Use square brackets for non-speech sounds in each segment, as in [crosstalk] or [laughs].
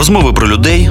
Розмови про людей,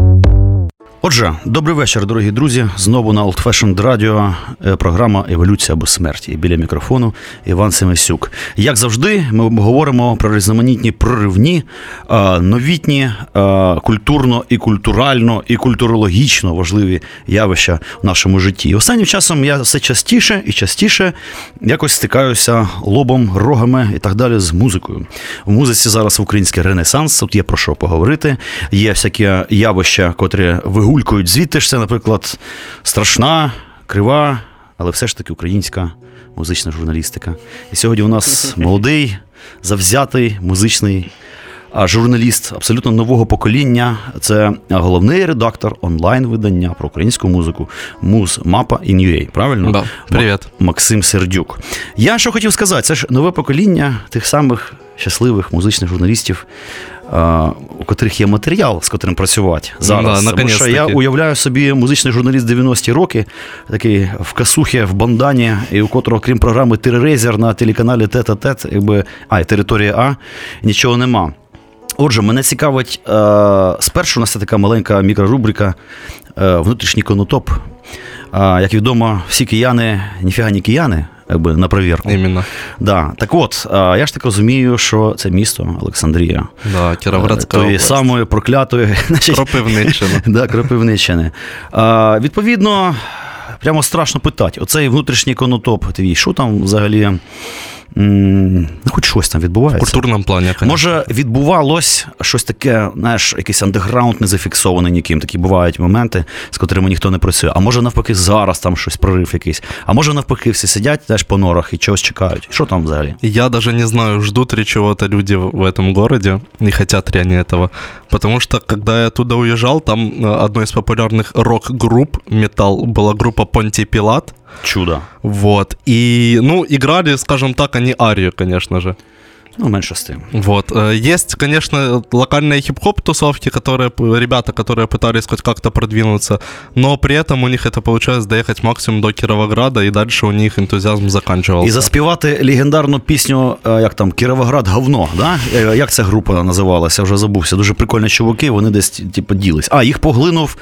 Отже, добрий вечір, дорогі друзі. Знову на Old Fashioned Radio е, програма Еволюція або смерть. І біля мікрофону Іван Семесюк. Як завжди, ми говоримо про різноманітні проривні, е, новітні, е, культурно і культурально, і культурологічно важливі явища в нашому житті. І останнім часом я все частіше і частіше якось стикаюся лобом, рогами і так далі з музикою. В музиці зараз український ренесанс. Тут є про що поговорити. Є всякі явища, котрі вигукують вигулькують. Звідти ж це, наприклад, страшна, крива, але все ж таки українська музична журналістика. І сьогодні у нас [laughs] молодий, завзятий музичний журналіст абсолютно нового покоління. Це головний редактор онлайн-видання про українську музику Муз Мапа і Правильно? Да. Привіт. Максим Сердюк. Я що хотів сказати, це ж нове покоління тих самих щасливих музичних журналістів, у котрих є матеріал, з котрим працювати зараз. Да, Тому що я уявляю собі музичний журналіст 90-ті роки, такий в касухі, в бандані, і у котрого, крім програми Теререзер на телеканалі Тета Тет, якби а, і територія А, нічого нема. Отже, мене цікавить, е, спершу у нас є така маленька мікрорубрика е, Внутрішній конотоп. Як відомо, всі кияни, ніфіга не кияни, якби на провірку. Іменно. Да. Так от, я ж так розумію, що це місто Олександрія. Да, Кіровоградська Тої самої проклятої [laughs] Кропивниччини. [laughs] да, Кропивниччини. Відповідно, прямо страшно питати: оцей внутрішній конотоп твій, що там взагалі Хоч щось там відбувається. В культурному плані. Конечно. Може, відбувалось щось таке, знаєш, якийсь андеграунд не зафіксований ніким. Такі бувають моменти, з котрими ніхто не працює. А може, навпаки, зараз там щось прорив якийсь. А може, навпаки, всі сидять знаєш, по норах і чогось чекають. Що там взагалі? Я даже не знаю, ждут ли чего-то люди в этом городе, не хотят ли они этого. Потому что, когда я туда уезжал, там э, одной из популярных рок-групп металл была группа Понти Пилат. Чудо. Вот. И, ну, играли, скажем так, они арию, конечно же. Ну, меньше с тем. Вот. Э, есть, конечно, локальные хип-хоп тусовки, которые, ребята, которые пытались хоть как-то продвинуться, но при этом у них это получилось доехать максимум до Кіровограда, і далі у них ентузіазм заканчивався. І заспівати легендарну пісню, е, як там, Кіровоград говно, да? Е, як ця група називалася, вже забувся. Дуже прикольні чуваки, вони десь типу, ділись. А, їх поглинув,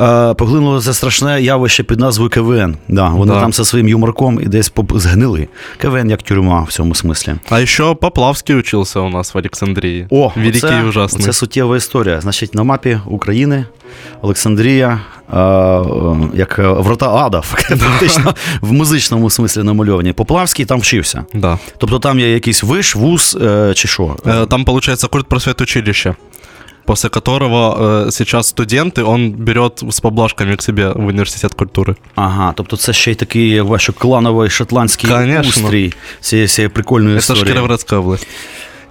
е, поглинуло це страшне явище під назвою КВН. Да, Вони да. там зі своїм юморком і десь згнили. КВН як тюрма в цьому смислі. А ще Поплав Поплавський учився у нас в Олександрії. О, Великий це, і ужасний. Це суттєва історія. Значить, на мапі України Олександрія, е, як врата Ада, фактично в музичному смислі намальовані. Поплавський там вчився. Да. Тобто там є якийсь виш, вуз е, чи що? Там, виходить, культ просвіт училище. После которого э, сейчас студенты, он берет с поблажками к себе в університет культури. Ага, тобто це ще й такий, ваш клановий шотландський Конечно. устрій цієї, цієї прикольної Це історії. Ж Кіровоградська область.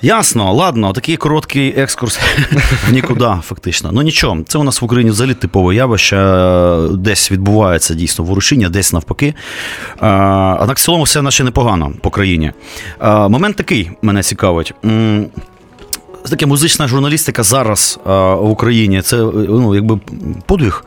Ясно, ладно, такий короткий екскурс [laughs] нікуди, фактично. Ну нічого, це у нас в Україні взагалі типове явище, десь відбувається дійсно ворушіння, десь навпаки. Однак в цілому все наче непогано по країні. Момент такий мене цікавить таке музична журналістика зараз а, в Україні це ну, якби подвиг.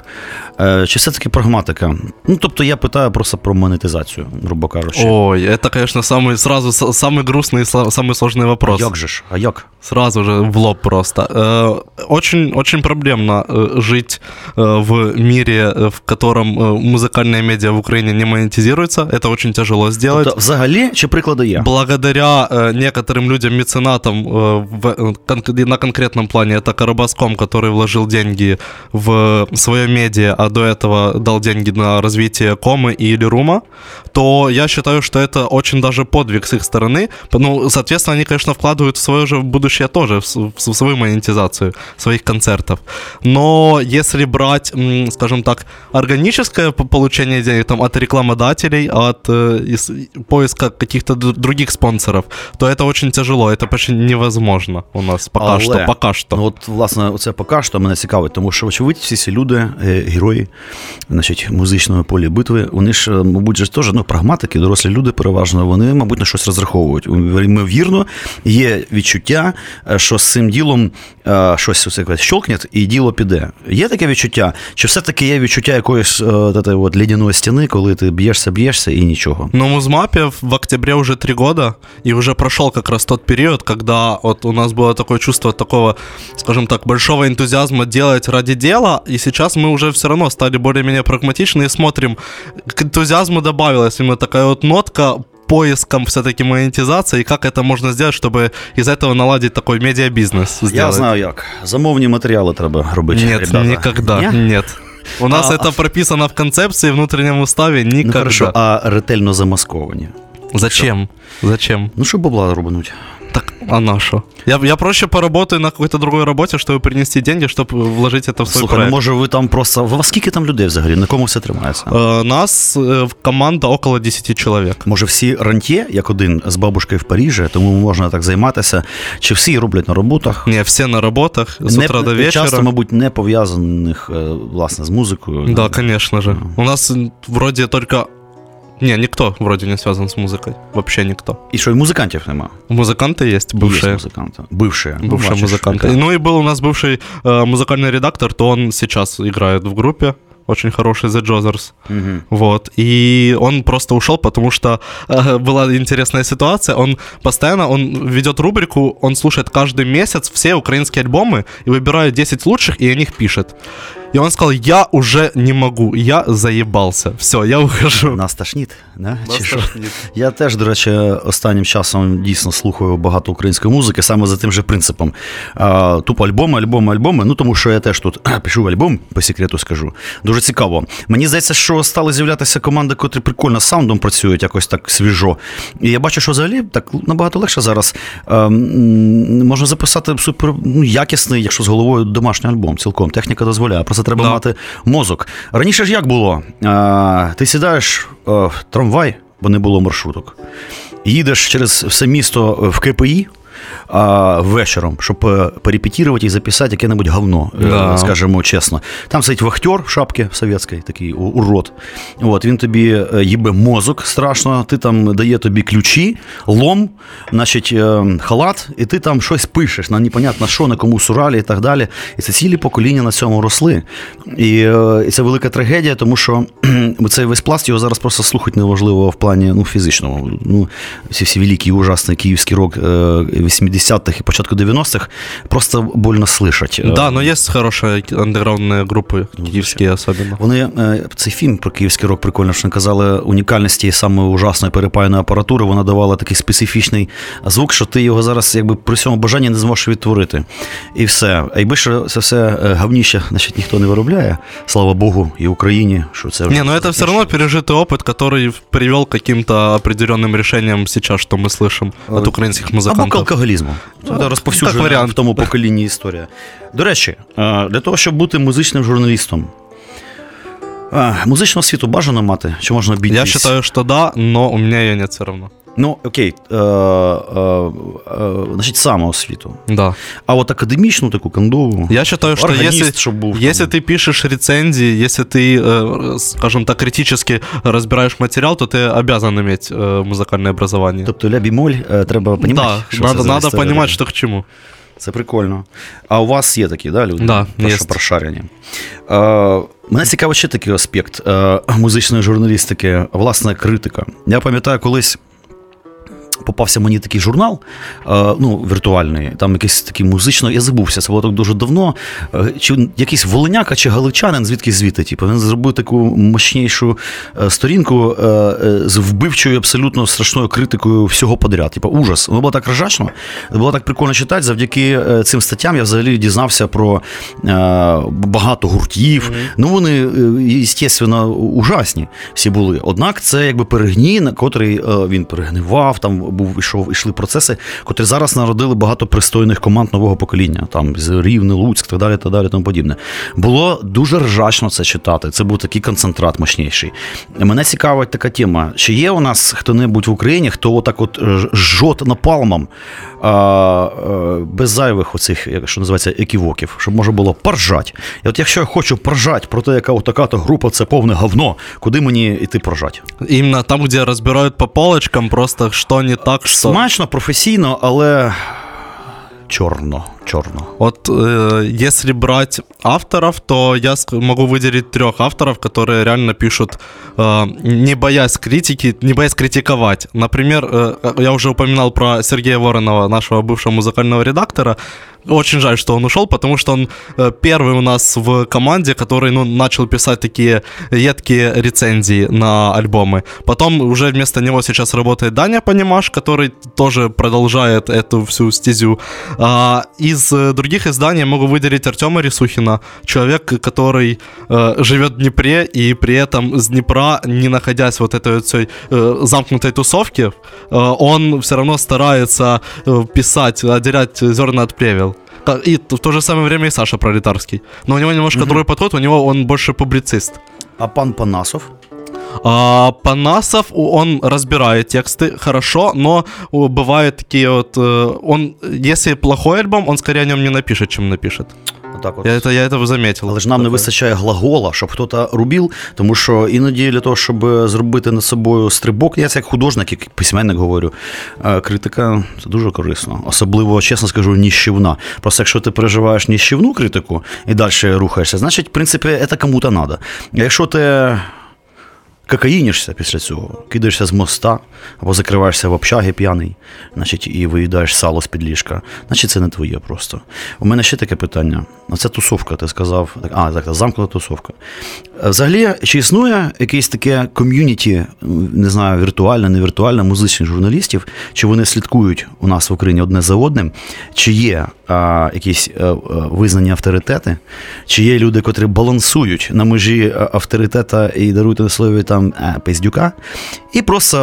Е, чи все-таки прагматика? Ну, тобто я питаю просто про монетизацію, грубо кажучи. Ой, це, конечно, самый, сразу самый грустный и самый сложный вопрос. А як же ж? А як? Сразу же в лоб просто. Э, очень, очень проблемно э, жить э, в мире, в котором музыкальные медиа в Украине не монетизируются. Это очень тяжело сделать. Тобто, взагалі, чи приклади є? Благодаря некоторым людям-меценатам в, на конкретном плане, это Карабаском, который вложил деньги в свое медиа, а до этого дал деньги на развитие Комы и Лерума, то я считаю, что это очень даже подвиг с их стороны. Ну, соответственно, они, конечно, вкладывают в свое же будущее тоже, в, в свою монетизацию своих концертов. Но если брать, скажем так, органическое получение денег там, от рекламодателей, от э, поиска каких-то других спонсоров, то это очень тяжело, это почти невозможно у нас. нас. Пока Але, що, пока що. Ну, от, власне, це поки що мене цікавить, тому що, очевидь, всі ці люди, е, герої значить, музичного полі битви, вони ж, е, мабуть, же теж ну, прагматики, дорослі люди переважно, вони, мабуть, на щось розраховують. Ймовірно, є відчуття, е, що з цим ділом е, щось оце, якось щолкне, і діло піде. Є таке відчуття? Чи все-таки є відчуття якоїсь е, от, этой от, ледяної стіни, коли ти б'єшся, б'єшся і нічого? Но Музмапе в октябре уже три года, и уже прошел как раз тот период, когда вот у нас было такое чувство такого, скажем так, большого энтузиазма делать ради дела, и сейчас мы уже все равно стали более-менее прагматичны и смотрим, к энтузиазму добавилась именно такая вот нотка поиском все-таки монетизации, и как это можно сделать, чтобы из этого наладить такой медиабизнес. Я сделать. знаю як. Замовні матеріали треба робити. Нет, ребята. никогда, Ні? нет. У нас А- это прописано в концепции, внутреннем уставе, Ну, никогда. хорошо, а ретельно замасковані. Зачем? Зачем? Ну, щоб бабла рубануть. Так, а на что? Я, я проще поработаю на какой-то другой работе, чтобы принести деньги, чтобы вложить это в свой Слухай, ну проект. може ви там просто. У вас скільки там людей взагалі? На кому все тримається? Э, нас э, команда около 10 человек. Може, всі рантє, як один з бабушкою в Парижі, тому можна так займатися. Чи всі роблять на роботах? Не, все на работах, с Не- утра до вечера. Часто, мабуть, не пов'язаних е, власне з музикою. Да, конечно же. У нас м, вроде только... Не, никто вроде не связан с музыкой. Вообще никто. І що, і музикантів нема? Музыканты есть, Є бывшие. музиканти. Бивші. Ну, Бывшие бачиш, музыканты. яка. Ну и был у нас бывший э, музыкальный редактор, то он сейчас играет в группе. Очень хороший The Jozzers. Мгм. Вот. И он просто ушел, потому что э, была интересная ситуация. Он постоянно он ведет рубрику, он слушает каждый месяц все украинские альбомы и выбирает 10 лучших, и о них пишет. И он сказал: Я уже не могу, я заебался. Все, я ухожу. Нас тошніт, да? Нас тошнит. Я теж, до речі, останнім часом дійсно слухаю багато української музики саме за тим же принципом. А, тупо альбоми, альбоми, альбоми. Ну тому що я теж тут [clears throat] пишу альбом, по секрету скажу. Дуже цікаво. Мені здається, що стали з'являтися команди, котрі прикольно з саундом працюють, якось так свіжо. І я бачу, що взагалі так набагато легше зараз можна записати супер ну, якісний, якщо з головою домашній альбом, цілком. Техніка дозволяє. Просто треба Да. мати мозок. Раніше ж як було? А, ти сідаєш е, в трамвай, бо не було маршруток. Їдеш через все місто в КПІ. А, вечором, щоб е, перепетірувати і записати яке-небудь говно, е, Да. скажімо чесно. Там сидить вахтер в шапці совєтській, такий урод. От, він тобі е, їбе мозок страшно, ти там дає тобі ключі, лом, значить, халат, і ти там щось пишеш на непонятно що, на кому суралі і так далі. І це цілі покоління на цьому росли. І, і це велика трагедія, тому що цей весь пласт його зараз просто слухати неможливо в плані ну, фізичному. Ну, всі всі великі і ужасний київський рок 80-х і початку 90-х просто больно слышать. Е, Да, но есть хорошие андеграундные группы, киевские особенно. Вони е, цей фільм про київський рок прикольно, що вони казали унікальності саме ужасної перепаяної апаратури. Вона давала такий специфічний звук, що ти його зараз, якби при всьому бажанні не зможеш відтворити. І все. А якби ще це все е, говніще, значить, ніхто не виробляє. Слава Богу, і Україні, що це вже Не, но это все равно пережитый опыт, который привел к каким-то определенным решениям сейчас, что мы слышим от украинских Або к музыкантов. алкоголізму. Це як розповсюджена в тому поколінні історія. До речі, е, для того, щоб бути музичним журналістом, е, музичного світу бажано мати, чи можна бідність? Я считаю, що да, но у мене ее нет все равно. Ну, окей, е, е, е, значить, самоосвіту. Да. А от академічну таку кондову. Я считаю, что Органист, если, щоб був если там. ты пишешь рецензии, если ты, э, скажем так, критически разбираешь материал, то ты обязан иметь э, музыкальное образование. Тобто ля бімоль е, треба розуміти, да, що надо, це за надо історія понимать, така. что к чему. Це прикольно. А у вас є такі, да, люди? Да, Про є. що прошарені. Е, мене цікавить ще такий аспект е, музичної журналістики, власне, критика. Я пам'ятаю, колись. Попався мені такий журнал, е, ну, віртуальний, там якийсь такий музично, я забувся, це було так дуже давно. Е, Чи якийсь волиняка чи галичанин, звідки звідти. Типу, він зробив таку мощнішу е, сторінку з вбивчою, абсолютно страшною критикою всього подряд. Типу, ужас. Воно було так ржачно, було так прикольно читати. Завдяки цим статтям я взагалі дізнався про багато гуртів. Ну, вони, звісно, ужасні всі були. Однак це якби перегній, на котрий він перегнивав, там був ішов, ішли процеси, котрі зараз народили багато пристойних команд нового покоління, там з Рівне, Луцьк, так далі, так далі, тому подібне. Було дуже ржачно це читати. Це був такий концентрат мощніший. Мене цікавить така тема: чи є у нас хто-небудь в Україні, хто отак от е, жжот напалмом без зайвих оцих, як що називається, еківоків, щоб можна було поржать. І от якщо я хочу поржать про те, яка така-то група це повне говно, куди мені йти поржать? Іменно там, де розбирають по полочкам, просто що не так, що... Смачно, професійно, але чорно, чорно. Вот э, если брать авторов, то я могу выделить трех авторов, которые реально пишут, э, не боясь критики, не боясь критиковать. Например, э, я уже упоминал про Сергея Воронова, нашего бывшего музыкального редактора. Очень жаль, что он ушел, потому что он э, первый у нас в команде, который ну, начал писать такие едкие рецензии на альбомы. Потом уже вместо него сейчас работает Даня Понимаш, который тоже продолжает эту всю стезю. А, из э, других изданий могу выделить Артема Рисухина, человек, который э, живет в Днепре и при этом с Днепра, не находясь вот этой вот всей э, замкнутой тусовке, э, он все равно старается писать, отделять зерна от плевел. И в то же самое время и Саша Пролетарский. Но у него немножко другой подход, у него он больше публицист. А пан Панасов? А, Панасов, он разбирает тексты хорошо, но бывают такие вот... э, Он, если плохой альбом, он скорее о нем не напишет, чем напишет. Отак от. Я це, я это заметив. Але ж нам не вистачає глагола, щоб хтось рубив, тому що іноді для того, щоб зробити над собою стрибок, я це як художник, як письменник говорю, е, критика це дуже корисно. Особливо, чесно скажу, ніщівна. Просто якщо ти переживаєш ніщівну критику і далі рухаєшся, значить, в принципі, це кому-то треба. А якщо ти кокаїнішся після цього, кидаєшся з моста або закриваєшся в общагі п'яний, значить, і виїдаєш сало з-під ліжка, значить це не твоє просто. У мене ще таке питання. Оце тусовка, ти сказав. А, так, замкнута тусовка. Е, Взагалі, чи існує якесь таке ком'юніті, не знаю, віртуальне, невіртуальне, музичних журналістів, чи вони слідкують у нас в Україні одне за одним, чи є а, якісь а, а, визнані авторитети, чи є люди, котрі балансують на межі а, авторитета і даруйте на слові там е, пиздюка, і просто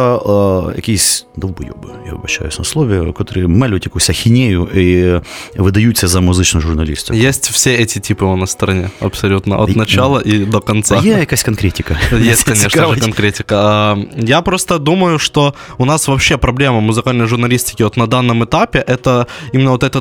а, якісь довбойоби, я вибачаюсь на слові, котрі мелють якусь ахінею і видаються за музичну журналістів. Есть все эти типы у нас в стране, абсолютно, от И- начала и до конца. А є якась конкретика. [laughs] Есть, конечно же, Цікавить. конкретика. А, Я просто думаю, что у нас вообще проблема музыкальной журналистики вот на данном этапе это именно вот эта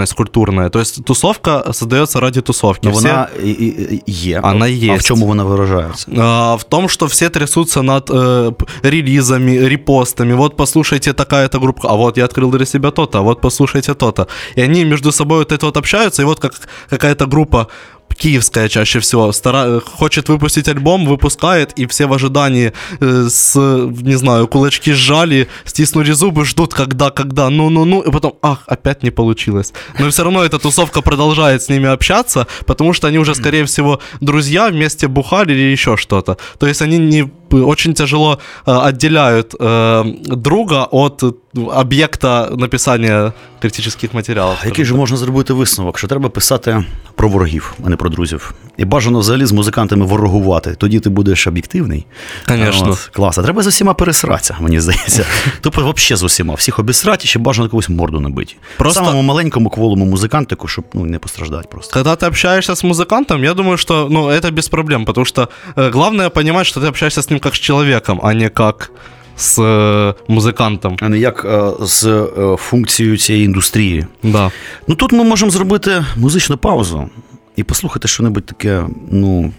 тусовочность культурная. То есть тусовка создается ради тусовки. Ну, Все- вона і- і- і є. Вона А є. в чому вона виражається? А, в том, что все трясутся над э, п- релизами, репостами. Вот послушайте такая-то группа, а вот я открыл для себя то-то, а вот послушайте то-то. И они между собой вот это вот общаются, и вот как какая-то группа киевская чаще всего стара... хочет выпустить альбом, выпускает, и все в ожидании э, с, не знаю, кулачки сжали, стиснули зубы, ждут, когда, когда, ну-ну-ну, и потом, ах, опять не получилось. Но все равно эта тусовка продолжает с ними общаться, потому что они уже, скорее всего, друзья, вместе бухали или еще что-то. То есть они не очень тяжело э, отделяют э, друга от э, объекта написания критических материалов. Який же можна зробити висновок, що треба писати про ворогів, а не про друзів. І бажано взагалі з музикантами ворогувати. Тоді ти будеш об'єктивний. Конечно. От, клас. А треба з усіма пересратися, мені здається. [laughs] Тобто, взагалі з усіма. Всіх обісрати, ще бажано якусь морду набити. Просто- Самому маленькому кволому музикантику, щоб ну, не постраждати просто. Когда ты общаешься с музыкантом, я думаю, что ну, это без проблем, потому что э, главное понимать, что ты общаешься с ним как с человеком, а не как с музикантом. А не як е, з е, функцією цієї індустрії. Да. Ну тут ми можемо зробити музичну паузу і послухати щось таке, ну.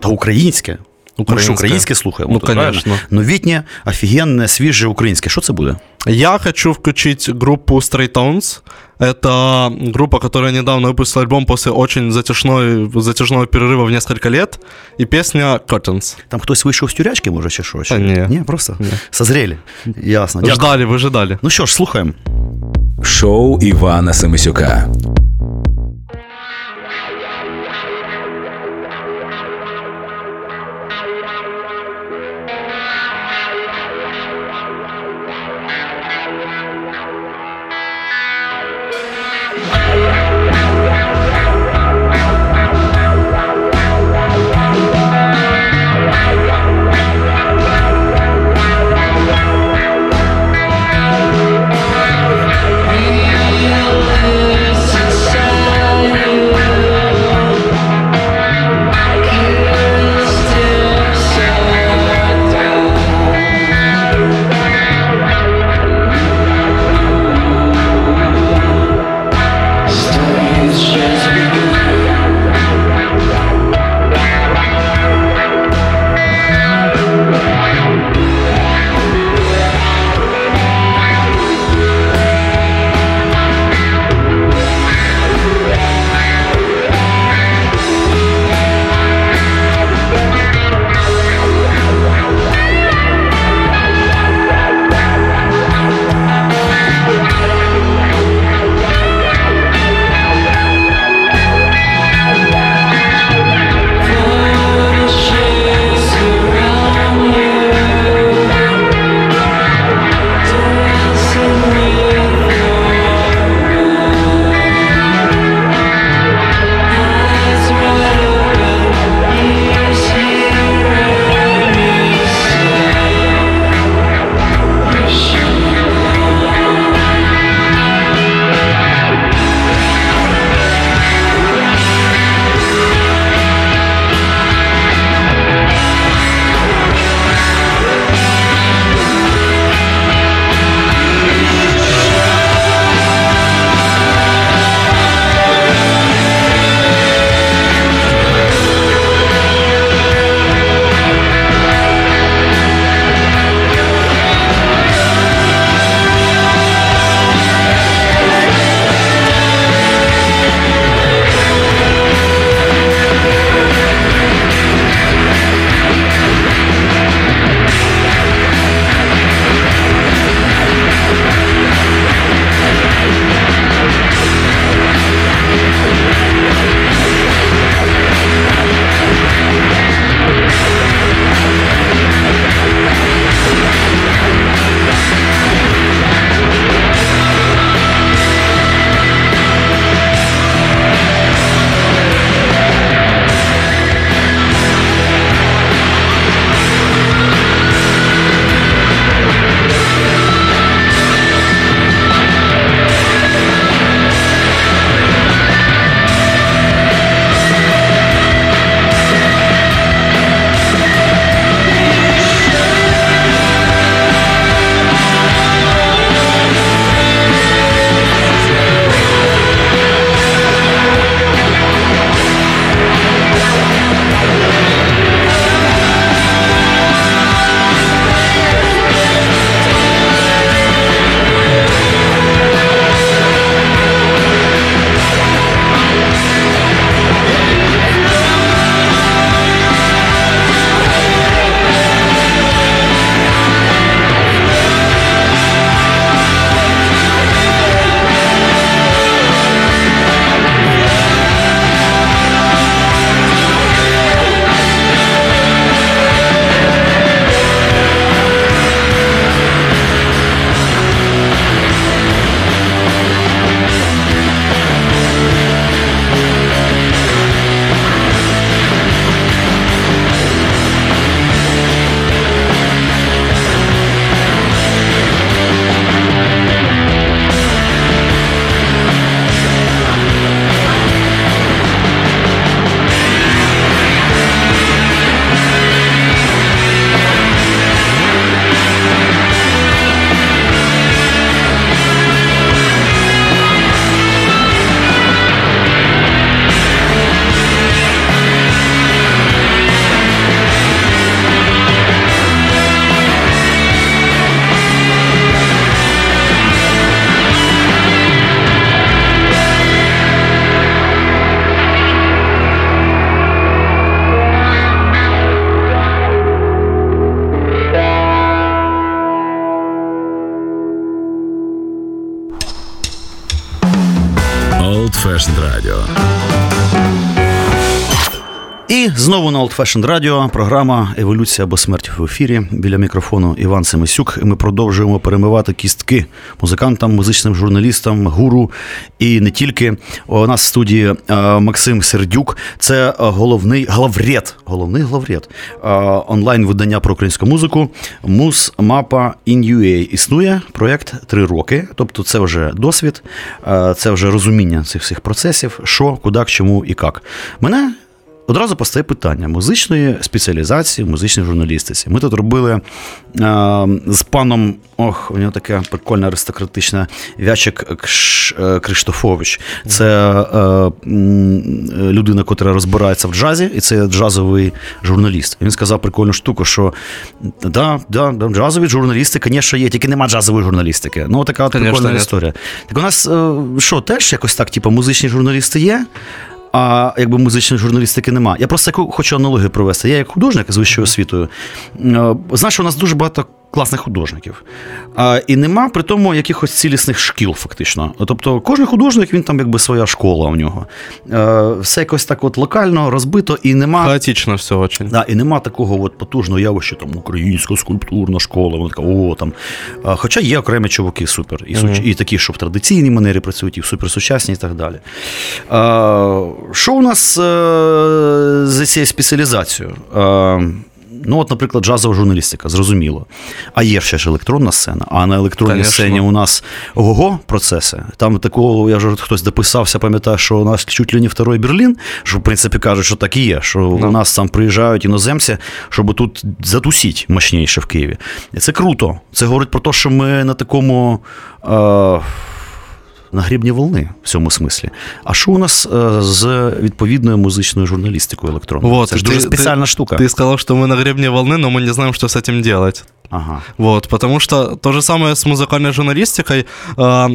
Та українське. Ми ж Українське. українське слухаємо. Ну, тут, правильно? конечно. Новітнє, офігенне, свіже українське. Що це буде? Я хочу включить группу Stray Tones. Это группа, которая недавно выпустила альбом после очень затяжной, затяжного перерыва в несколько лет. И песня Curtains. Там хтось вийшов з тюрячки, може, чи що? Чи? Та ні. Ні, просто Ні. созрели. Ясно. Дякую. Ждали, вы ждали. Ну що ж, слухаємо. Шоу Івана Семисюка. Знову на Old Fashioned Radio програма Еволюція або смерть в ефірі. Біля мікрофону Іван Семисюк. І ми продовжуємо перемивати кістки музикантам, музичним журналістам, гуру і не тільки. У нас в студії е, Максим Сердюк. Це головний главред, головний главред е, онлайн-видання про українську музику. Муз Мапа in Існує проєкт три роки. Тобто, це вже досвід, е, це вже розуміння цих всіх процесів, що, куди, чому і як. Мене Одразу постає питання музичної спеціалізації, в музичної журналістиці. Ми тут робили е, з паном, ох, у нього таке прикольне аристократичне Вячик е, Криштофович. Це е, людина, яка розбирається в джазі, і це джазовий журналіст. І він сказав прикольну штуку, що да, да, джазові журналісти, звісно, є, тільки нема джазової журналістики. Ну, така от прикольна Конечно, історія. Так у нас е, що, теж якось так, типу, музичні журналісти є? А якби музичної журналістики нема. Я просто хочу аналогію провести. Я як художник з вищою освітою, е, знаю, що у нас дуже багато класних художників. А, І нема при тому якихось цілісних шкіл, фактично. Тобто, кожен художник, він там якби своя школа у нього. А, е, все якось так от локально розбито і нема. Хаотично все очень. Да, І нема такого от потужного явища, там українська скульптурна школа. Вона така, о, там. А, Хоча є окремі чуваки супер. І, угу. і такі, що в традиційній манері працюють, і в суперсучасній і так далі. А, Що у нас а, е, цією спеціалізацією? Ну, от, наприклад, джазова журналістика, зрозуміло. А є ще ж електронна сцена, а на електронній Конечно. сцені у нас ого процеси. Там такого, я вже хтось дописався, пам'ятаю, що у нас чуть ли не второй Берлін, що в принципі кажуть, що так і є, що no. у нас там приїжджають іноземці, щоб тут затусіть мощніше в Києві. І це круто. Це говорить про те, що ми на такому. Е- на грібні волни в цьому смислі. А що у нас е, з відповідною музичною журналістикою електронною? Вот, Це ж дуже спеціальна штука. Ти сказав, що ми на гребне волны, но мы не знаем, что с этим делать. Ага. Вот, потому что то же самое с музыкальной журналистикой. Э,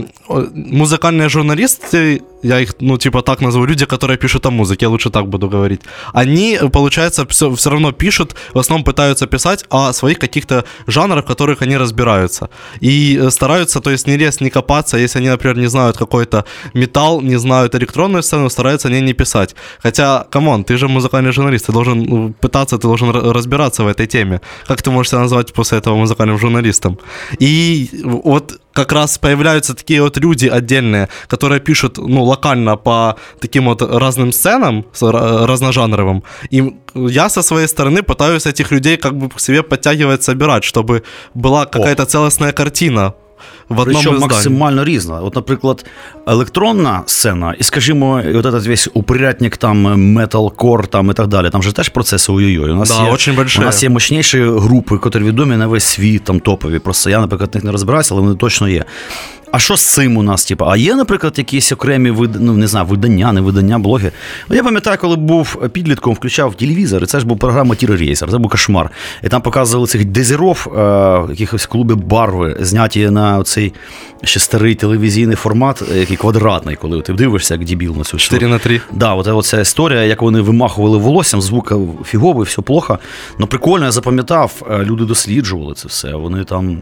музыкальные журналисты, я их, ну, типа так назову, люди, которые пишут о музыке, я лучше так буду говорить, они, получается, все, все равно пишут, в основном пытаются писать о своих каких-то жанрах, в которых они разбираются. И стараются, то есть, не лезть, не копаться, если они, например, не знают какой-то металл, не знают электронную сцену, стараются они не писать. Хотя, камон, ты же музыкальный журналист, ты должен ну, пытаться, ты должен разбираться в этой теме. Как ты можешь себя назвать после этого музыкальным журналистом. И вот как раз появляются такие вот люди отдельные, которые пишут, ну, локально по таким вот разным сценам, разножанровым. И я со своей стороны пытаюсь этих людей как бы к себе подтягивать, собирать, чтобы была какая-то целостная картина в одному Причому максимально різна. От, наприклад, електронна сцена, і, скажімо, от этот весь упрятник, там металкор там і так далі. Там же теж процеси ой-ой-ой. У нас да, є очень у нас є мощніші групи, які відомі на весь світ, там топові. Просто я, наприклад, них не розбираюся, але вони точно є. А що з цим у нас? Типу? А є, наприклад, якісь окремі вид... ну, не знаю, видання, не видання, блоги. Ну, Я пам'ятаю, коли був підлітком, включав телевізор, і це ж був програма Тірорейсер, це був кошмар. І там показували цих дезіров, е, якихось клуби барви, зняті на цей ще старий телевізійний формат, е, який квадратний, коли ти дивишся, як дібіл на цю 4 на 3. Да, от, оця історія, як вони вимахували волоссям, звук фіговий, все плохо. Ну прикольно, я запам'ятав, е, люди досліджували це все. Вони там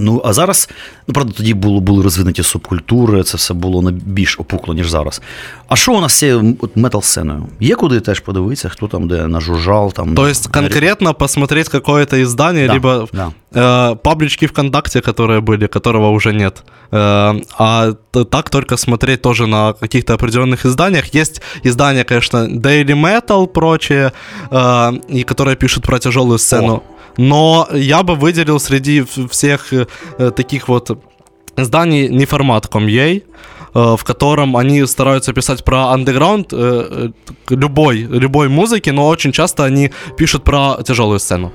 Ну, а зараз, ну, правда, тоді було, були розвинуті субкультури, це все було більш опукло, ніж зараз. А що у нас з цією метал-сценою? Є куди теж подивитися, хто там де нажужжал? Там, То есть конкретно посмотреть какое-то издание, да, либо да. Э, паблички ВКонтакте, которые были, которого уже нет. Э, а так только смотреть тоже на каких-то определенных изданиях. Есть издания, конечно, Daily Metal, прочие, э, и которые пишут про тяжелую сцену. О. Но я бы выделил среди всех э, таких вот изданий не формат Comey, э, в котором они стараются писать про андеграунд э, любой, любой музыки, но очень часто они пишут про тяжелую сцену.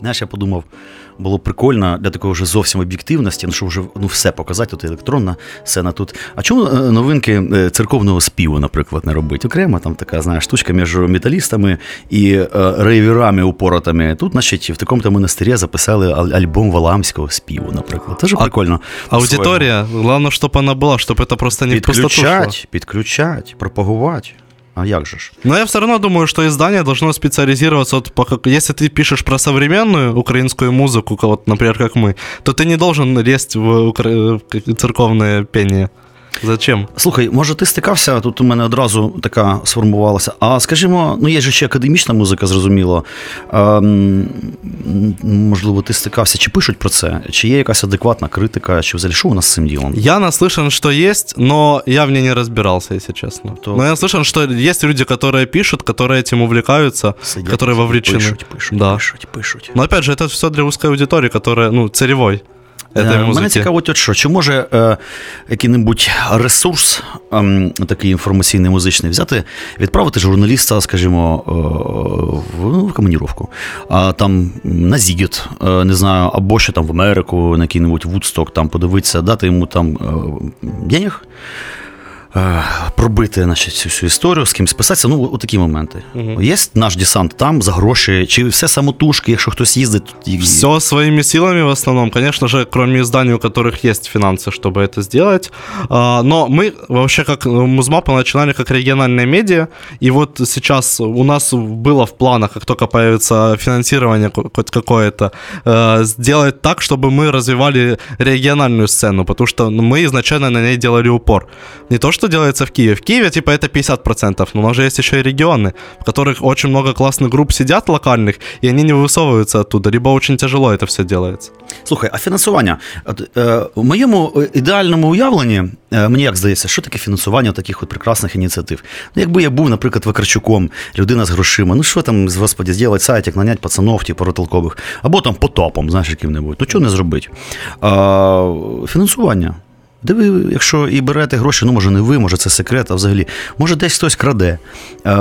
Знаешь, я подумав, було прикольно для такої вже зовсім об'єктивності, ну щоб вже ну, все показати, тут електронна сцена тут. А чому е, новинки е, церковного співу, наприклад, не робити? Окремо там така знаєш, штучка між металістами і е, рейверами упоротами. Тут, значить, в такому то монастирі записали альбом валамського співу, наприклад. Теж прикольно. Аудиторія, головне, щоб вона була, щоб це просто не Підключать, підключать, пропагувати. А як же ж? Но я все равно думаю, что издание должно специализироваться, вот, по, если ты пишешь про современную украинскую музыку, вот, например, как мы, то ты не должен лезть в, в церковное пение. Зачем? Слухай, може, ти стикався? Тут у мене одразу така сформувалася. А скажімо, ну є ж ще академічна музика, зрозуміло. Ем, можливо, ти стикався, чи пишуть про це? Чи є якась адекватна критика, чи взагалі що у нас з цим ділом? Я наслышан, что есть, но я в ней не разбирался, если честно. То- Но я слышан, что есть люди, которые пишут, которые этим увлекаются, Сидять, которые вовлечены. Пишуть, пишуть, Да. пишуть, пишуть. Но опять же, это все для узкой аудитории, которая, ну, целевой Е. Мене цікавить, от що, чи може е, який-небудь ресурс, е, такий інформаційний музичний, взяти, відправити журналіста, скажімо, е, в, ну, в командіровку, а там на Зігіт, е, не знаю, або ще там в Америку, на який-небудь Вудсток, там подивитися, дати йому там е, денег. е, Пробити значить, цю всю історію, з кимось писатися. Ну, от такі моменти. Є наш десант там за гроші, чи все самотужки, якщо хтось їздить, і- Все своими силами в основном. Конечно же, кроме изданий, у которых есть финансы, чтобы это сделать. А, Но мы вообще как э, Музмапа начинали как региональная медиа. И вот сейчас у нас было в планах, как только появится финансирование ко- хоть какое-то, э, сделать так, чтобы мы развивали региональную сцену, потому что ну, мы изначально на ней делали упор. Не то, что делается в Киеве. В Киеве, типа, это 50%, но у нас же есть еще и регионы, в которых очень много классных групп сидят локальных, и они не высовываются оттуда, либо очень тяжело это все делается. Слухай, а фінансування? От, е, у моєму е, ідеальному уявленні, е, мені як здається, що таке фінансування таких от прекрасних ініціатив? Ну, якби я був, наприклад, Вакарчуком, людина з грошима, ну що там, господі, зробити сайтик, нанять пацанов, типу, ротолкових, або там потопом, знаєш, яким-небудь. Ну, чого не зробити? А, фінансування. Де ви, якщо і берете гроші, ну може не ви, може це секрет, а взагалі, може десь хтось краде, е,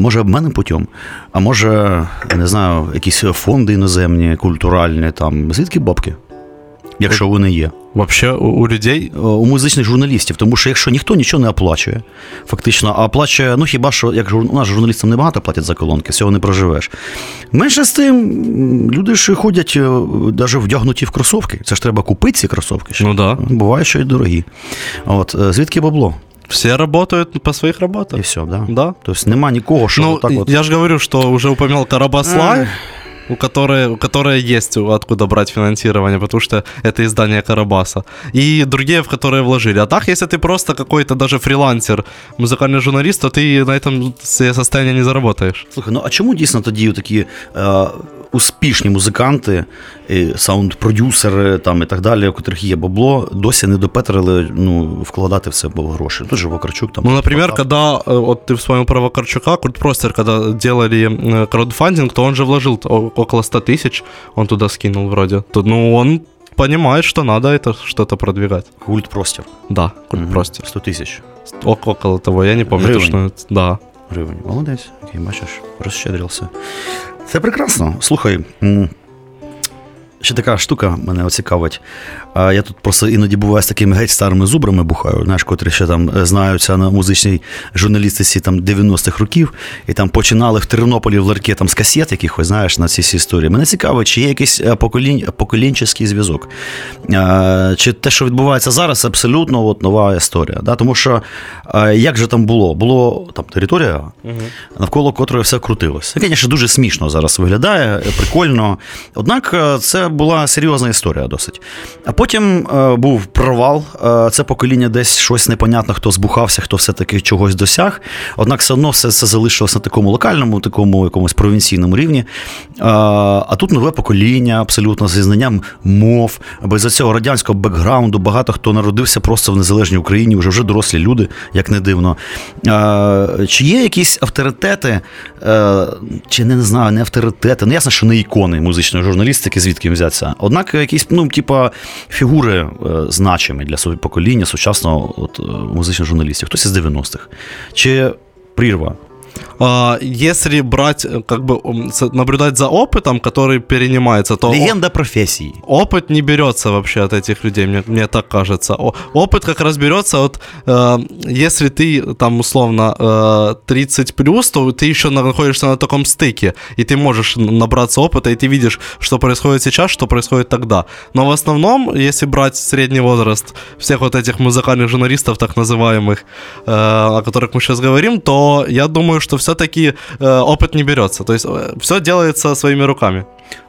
може обменним путем, а може, не знаю, якісь фонди іноземні, культуральні, там, звідки бабки? Якщо вони є. Вообще у, у людей Е, У музичних журналістів, тому що якщо ніхто нічого не оплачує, фактично, а оплачує, ну хіба що, як жур- у нас журналістам небагато платять за колонки, цього не проживеш. Менше з тим, люди ж ходять навіть вдягнуті в кросовки. Це ж треба купити ці кросовки. ще. Ну да. Буває, що й дорогі. От, е, звідки бабло? все работают по своих І работах. все, да? Да. Тобто нема нікого, що Ну, так от. я же говорю, что уже упомянул Карабаслай, у которой, у которой есть откуда брать финансирование, потому что это издание Карабаса. И другие, в которые вложили. А так, если ты просто какой-то даже фрилансер, музыкальный журналист, то ты на этом себе состояние не заработаешь. Слухай, ну а чому дійсно тоді такі е, успішні музиканти, і саунд-продюсери там, і так далі, у котрих є бабло, досі не допетрили ну, вкладати в це гроші? Тут же Вакарчук там. Ну, например, Потап. когда, э, вот ты вспомнил про Вакарчука, Культпростер, когда делали э, краудфандинг, то он же вложил о- около 100 тысяч, он туда скинул вроде. То, ну, он понимает, что надо это что-то продвигать. Культ простір. Да, Культпростер. 100 тисяч Ок- Около того, я не помню Гривен. точно. это- Да. гривень. Молодець, який бачиш, розщедрився. Це прекрасно. Слухай. Ще така штука мене цікавить. А Я тут просто іноді буваю з такими геть старими зубрами бухаю, знаєш, котрі ще там знаються на музичній журналістиці там 90-х років, і там починали в Тернополі в ларьке там з касет якихось, знаєш, на ці всі історії. Мене цікавить, чи є якийсь е, поколінь, поколінческий зв'язок. Чи те, що відбувається зараз, абсолютно от нова історія. Да? Тому що як же там було? Було там територія, навколо котрої все крутилось. Це, звісно, дуже смішно зараз виглядає, прикольно. Однак е, це була серйозна історія досить. А потім е, був провал. Е, це покоління десь щось непонятно, хто збухався, хто все-таки чогось досяг. Однак все одно все це залишилось на такому локальному, такому якомусь провінційному рівні. Е, а тут нове покоління, абсолютно зі знанням мов, без цього радянського бекграунду. Багато хто народився просто в незалежній Україні, вже вже дорослі люди, як не дивно. Е, чи є якісь авторитети, е, чи не, не знаю, не авторитети, ну ясно, що не ікони музичної журналістики, звідки їм взяться. Однак якісь, ну, типа, фігури е, значимі для свого покоління сучасного от, е, музичних журналістів. Хтось із 90-х. Чи прірва? А, если брать, э, как бы наблюдать за опытом, который перенимается, то о- Легенда професії. опыт не берется вообще от этих людей, мне, мне так кажется. О- опыт как раз берется от, э, если ты там условно э, 30 плюс, то ты еще находишься на таком стыке, и ты можешь набраться опыта, и ты видишь, что происходит сейчас, что происходит тогда. Но в основном, если брать средний возраст всех вот этих музыкальных журналистов, так называемых, э, о которых мы сейчас говорим, то я думаю, что все-таки опыт не берется. То есть все делается своими руками.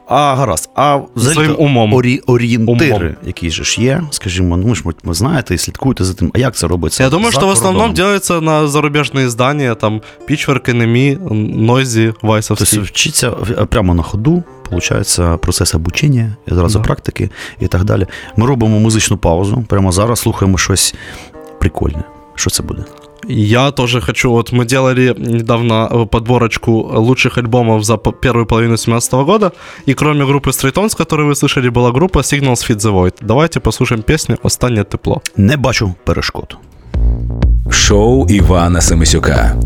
А гаразд, а взагалі Своїм умом. Орі, орієнтири, Умом. які ж є, скажімо, ну ж ви знаєте і слідкуєте за тим. А як це робиться? Я думаю, что в основном кордоном? делается на зарубежные издания, там, Pitchwork, Enemy, Noisy, Тобто вчиться прямо на ходу, виходить, процес обучення, і одразу Да. практики і так далі. Ми робимо музичну паузу. Прямо зараз слухаємо щось прикольне. Що це буде? Я тоже хочу, вот мы делали недавно э, подборочку лучших альбомов за первую половину 2017 года, и кроме группы Stray Tones, которую вы слышали, была группа Signals Feed the Void. Давайте послушаем песню «Останнє тепло». Не бачу перешкод. Шоу Івана Семисюка.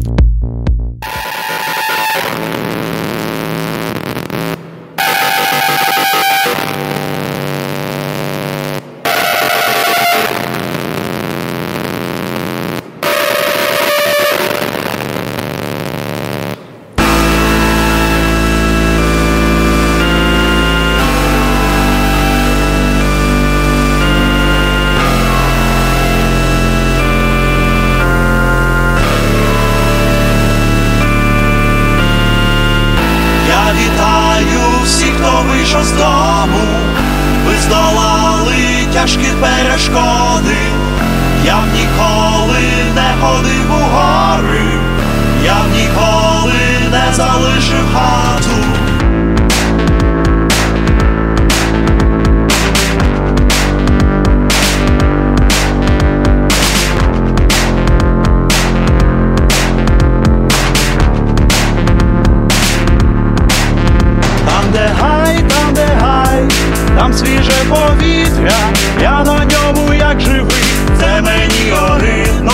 Там свіже повітря, я на ньому як живий, це мені огидно.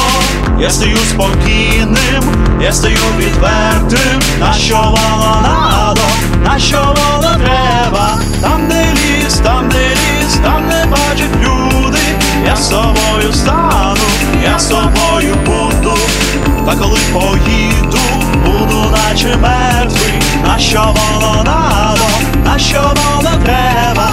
Я стою спокійним, я стою відвертим, на що воно надо, на що воно треба, там, де ліс, там, де ліс, там не бачать люди, я з собою стану, я з собою буду, та коли поїду, буду наче мертвий, на що воно надо, на що воно треба.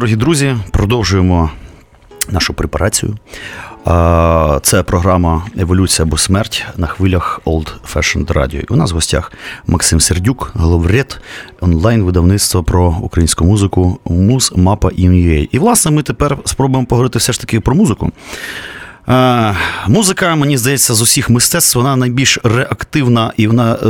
Дорогі друзі, продовжуємо нашу препарацію. Це програма Еволюція або смерть на хвилях Old Fashioned Radio. У нас в гостях Максим Сердюк, головред онлайн-видавництва про українську музику Муз Мапа І І, власне, ми тепер спробуємо поговорити все ж таки про музику. Е, Музика, мені здається, з усіх мистецтв вона найбільш реактивна і вона е,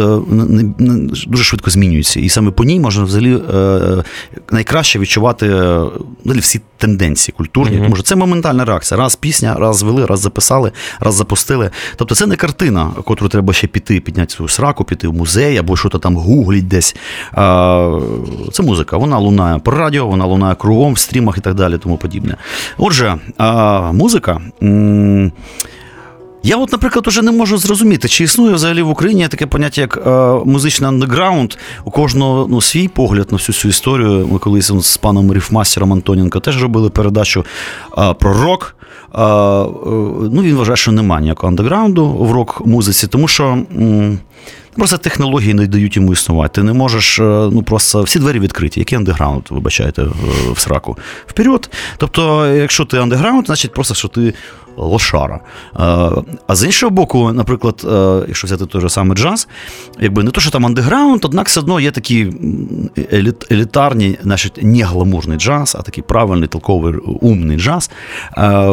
дуже швидко змінюється. І саме по ній можна взагалі е, найкраще відчувати е, взагалі всі тенденції культурні. Тому що це моментальна реакція. Раз пісня, раз звели, раз записали, раз запустили. Тобто це не картина, котру треба ще піти, підняти свою сраку, піти в музей або що-то там гугліть десь. А, Це музика. Вона лунає по радіо, вона лунає кругом в стрімах і так далі, тому подібне. Отже, а, музика. М, я, от, наприклад, уже не можу зрозуміти, чи існує взагалі в Україні таке поняття, як е, музичний андеграунд. У кожного ну, свій погляд на всю цю історію. Ми колись з паном Ріфмастером Антоненко теж робили передачу е, про рок. Е, е, ну, він вважає, що немає ніякого андеграунду в рок-музиці, тому що. Просто технології не дають йому існувати. Ти не можеш, е, ну просто всі двері відкриті. Який андеграунд, вибачайте, в сраку. Вперед. Тобто, якщо ти андеграунд, значить просто що ти лошара. Е, А з іншого боку, наприклад, е, якщо взяти той же самий джаз, якби не то, що там андеграунд, однак все одно є такі еліт, елітарні, значить, не гламурний джаз, а такий правильний, толковий, умний джаз,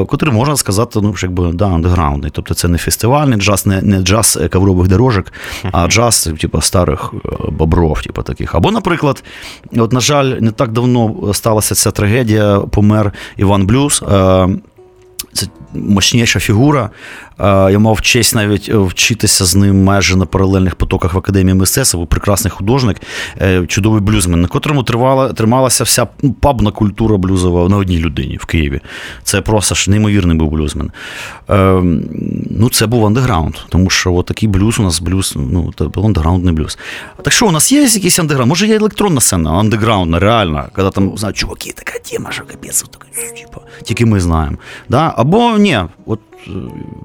котрий можна сказати, ну, якби, да, андеграундний. Тобто це не фестивальний джаз, не, не джаз коврових дорожок, а джаз, типу, старих е, бобров, типу, таких. Або, наприклад, от, на жаль, не так давно сталася ця трагедія, помер Іван Блюз. Е, це мощніша фігура. Е, Я мав честь навіть е, вчитися з ним майже на паралельних потоках в академії мистецтва. Був прекрасний художник, е, чудовий блюзмен, на котрому тривала, трималася вся ну, паб на культура блюзова на одній людині в Києві. Це просто ж неймовірний був блюзмен. Ну, це був андеграунд, тому що такий блюз у нас блюз, ну, це був андеграундний блюз. Так що, у нас є якийсь андеграунд? Може, є електронна сцена, андеграундна, реальна, коли там, знають, чуваки, така тема, що капець, типу, тільки ми знаємо. Да? Або ні, от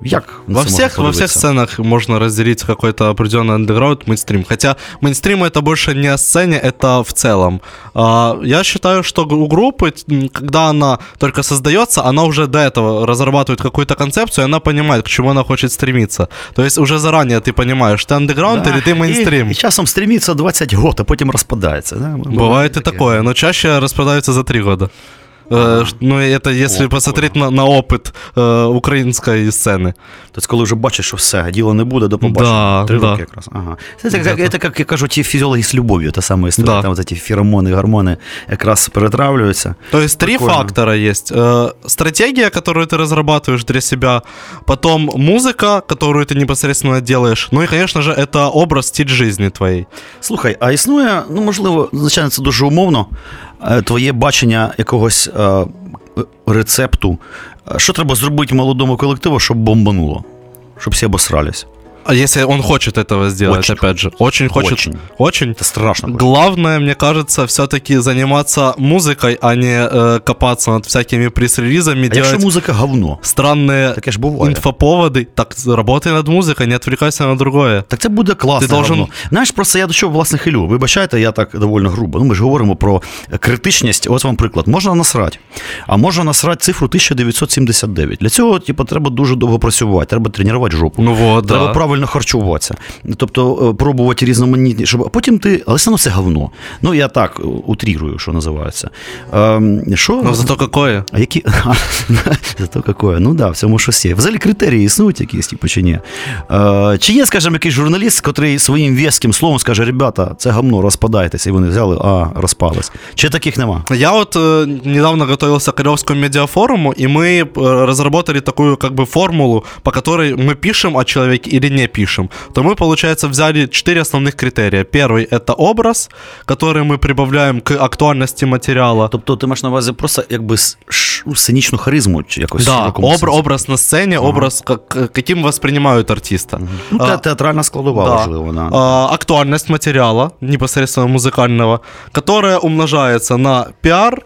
як на Во це всех, можна во всех подивитися? сценах можно разделить какой-то определенный андеграунд, мейнстрим. Хотя мейнстрим это больше не о сцене, это в целом. А, я считаю, что у группы, м, когда она только создается, она уже до этого разрабатывает какую-то концепцию, и она понимает, к чему она хочет стремиться. То есть уже заранее ты понимаешь, ты андеграунд Да, или ты мейнстрим. І, і часом стріміться 20 років, а потім розпадається. Да? Бывает и такое, но чаще распродаются за три года. Э, ш- Ну, это если О, посмотреть на, на опыт э, украинской сцены. Тобто, коли вже бачиш, що все, діла не буде, до побачення. Да, Три да. роки якраз. Ага. Це, це, як, це, як я кажу, ті фізіологи з любов'ю, та сама історія. Да. Там от ці феромони, гормони якраз перетравлюються. То есть три Прикольно. фактора есть. Э, Стратегия, которую ты разрабатываешь для себя, потом музыка, которую ты непосредственно делаешь, ну и, конечно же, это образ, стиль жизни твоей. Слухай, а існує, ну можливо, звичайно, це дуже умовно, е, твоє бачення якогось е, рецепту. Е, Що треба зробити молодому колективу, щоб бомбануло? Щоб всі обосрались. А если он хочет этого сделать, Очень опять же, очень хочет, Очень. очень. Це страшно. Главное, мне кажется, все-таки заниматься музыкой, а не э, копаться над всякими пресс-релизами, А якщо делать музика говно? странные Таке ж буває. инфоповоды. Так работай над музыкой, не отвлекайся на другое. Так це буде класно. Ти должен- говно. Знаєш, просто я до чого власне хилю. Вибачайте, я так доволі грубо. Ну, ми ж говоримо про критичність. Ось вам приклад. Можна насрати, а можна насрати цифру 1979. Для цього, типу, треба дуже довго працювати, треба тренувати жопу. Ну вот, Треба да. правильно харчуватися. Тобто е, пробувати різноманітні, щоб а потім ти. Але все одно це говно. Ну, я так е, утрірую, що називається. Ем, що? Но зато какое? А які. [laughs] Зато какое? Ну да, в цьому щось є. Взагалі критерії існують якісь, типу, чи ні? Е, чи є, скажімо, якийсь журналіст, який своїм в'язким словом скаже, ребята, це гамно, розпадайтеся, і вони взяли, а, розпались. Чи таких нема? Я вот э, недавно готовился к Ореловскому медиафоруму, и мы э, разработали такую как бы формулу, по которой мы пишем о человеке или не пишем. То мы, получается, взяли четыре основных критерия. Первый — это образ, который мы прибавляем к актуальности материала. Тобто ти маєш на увазі просто якби с- ш- ну, сценічну харизму, чи якось в Да, широкому обр- сенсі? образ на сцене, образ, как, каким воспринимают артиста. Ну, те- А, театральна складова, Да. важливо. Да. А, актуальность материала, непосредственно музыкального, которая умножается на пиар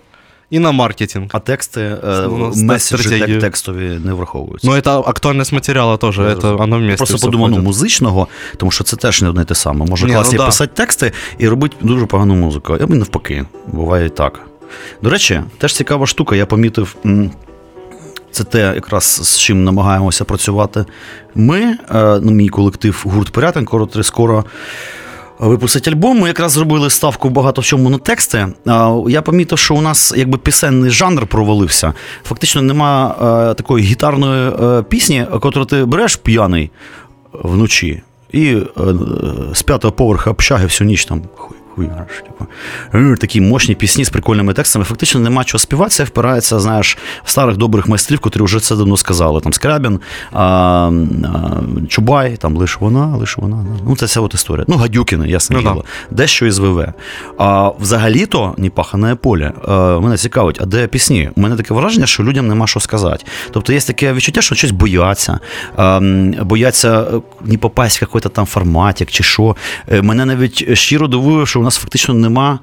и на маркетинг. А тексти, е, Ну, на меседжі стратегію. тек- текстові не враховуються. Но это актуальность материала тоже, это оно вместе Просто всё подумав, ну, входит. музичного, тому що це теж не одне й те саме. Може Ні, класні ну да. писати тексти і робити дуже погану музику. Я навпаки, буває і так. До речі, теж цікава штука, я помітив. м, Це те, якраз з чим намагаємося працювати. Ми, е, ну, мій колектив гурт Порятин, котрий скоро випустить альбом. Ми якраз зробили ставку багато в чому на тексти. Я помітив, що у нас якби пісенний жанр провалився. Фактично нема е, такої гітарної е, пісні, яку ти береш п'яний вночі і е, з п'ятого поверха общаги всю ніч там. Хуй- хуй типу. Такі мощні пісні з прикольними текстами. Фактично нема чого співати, це впирається, знаєш, в старих добрих майстрів, котрі вже це давно сказали. Там Скрябін, а, а, Чубай, там лише вона, лише вона. да. Ну, це вся от історія. Ну, Гадюкіни, ясне Ну, да. Дещо із ВВ. А взагалі-то непахане поле. Е, мене цікавить, а де пісні? У мене таке враження, що людям нема що сказати. Тобто є таке відчуття, що щось бояться, м, бояться е, не попасть в якийсь там форматик чи що. Е, Мене навіть щиро дивує, що нас фактично нема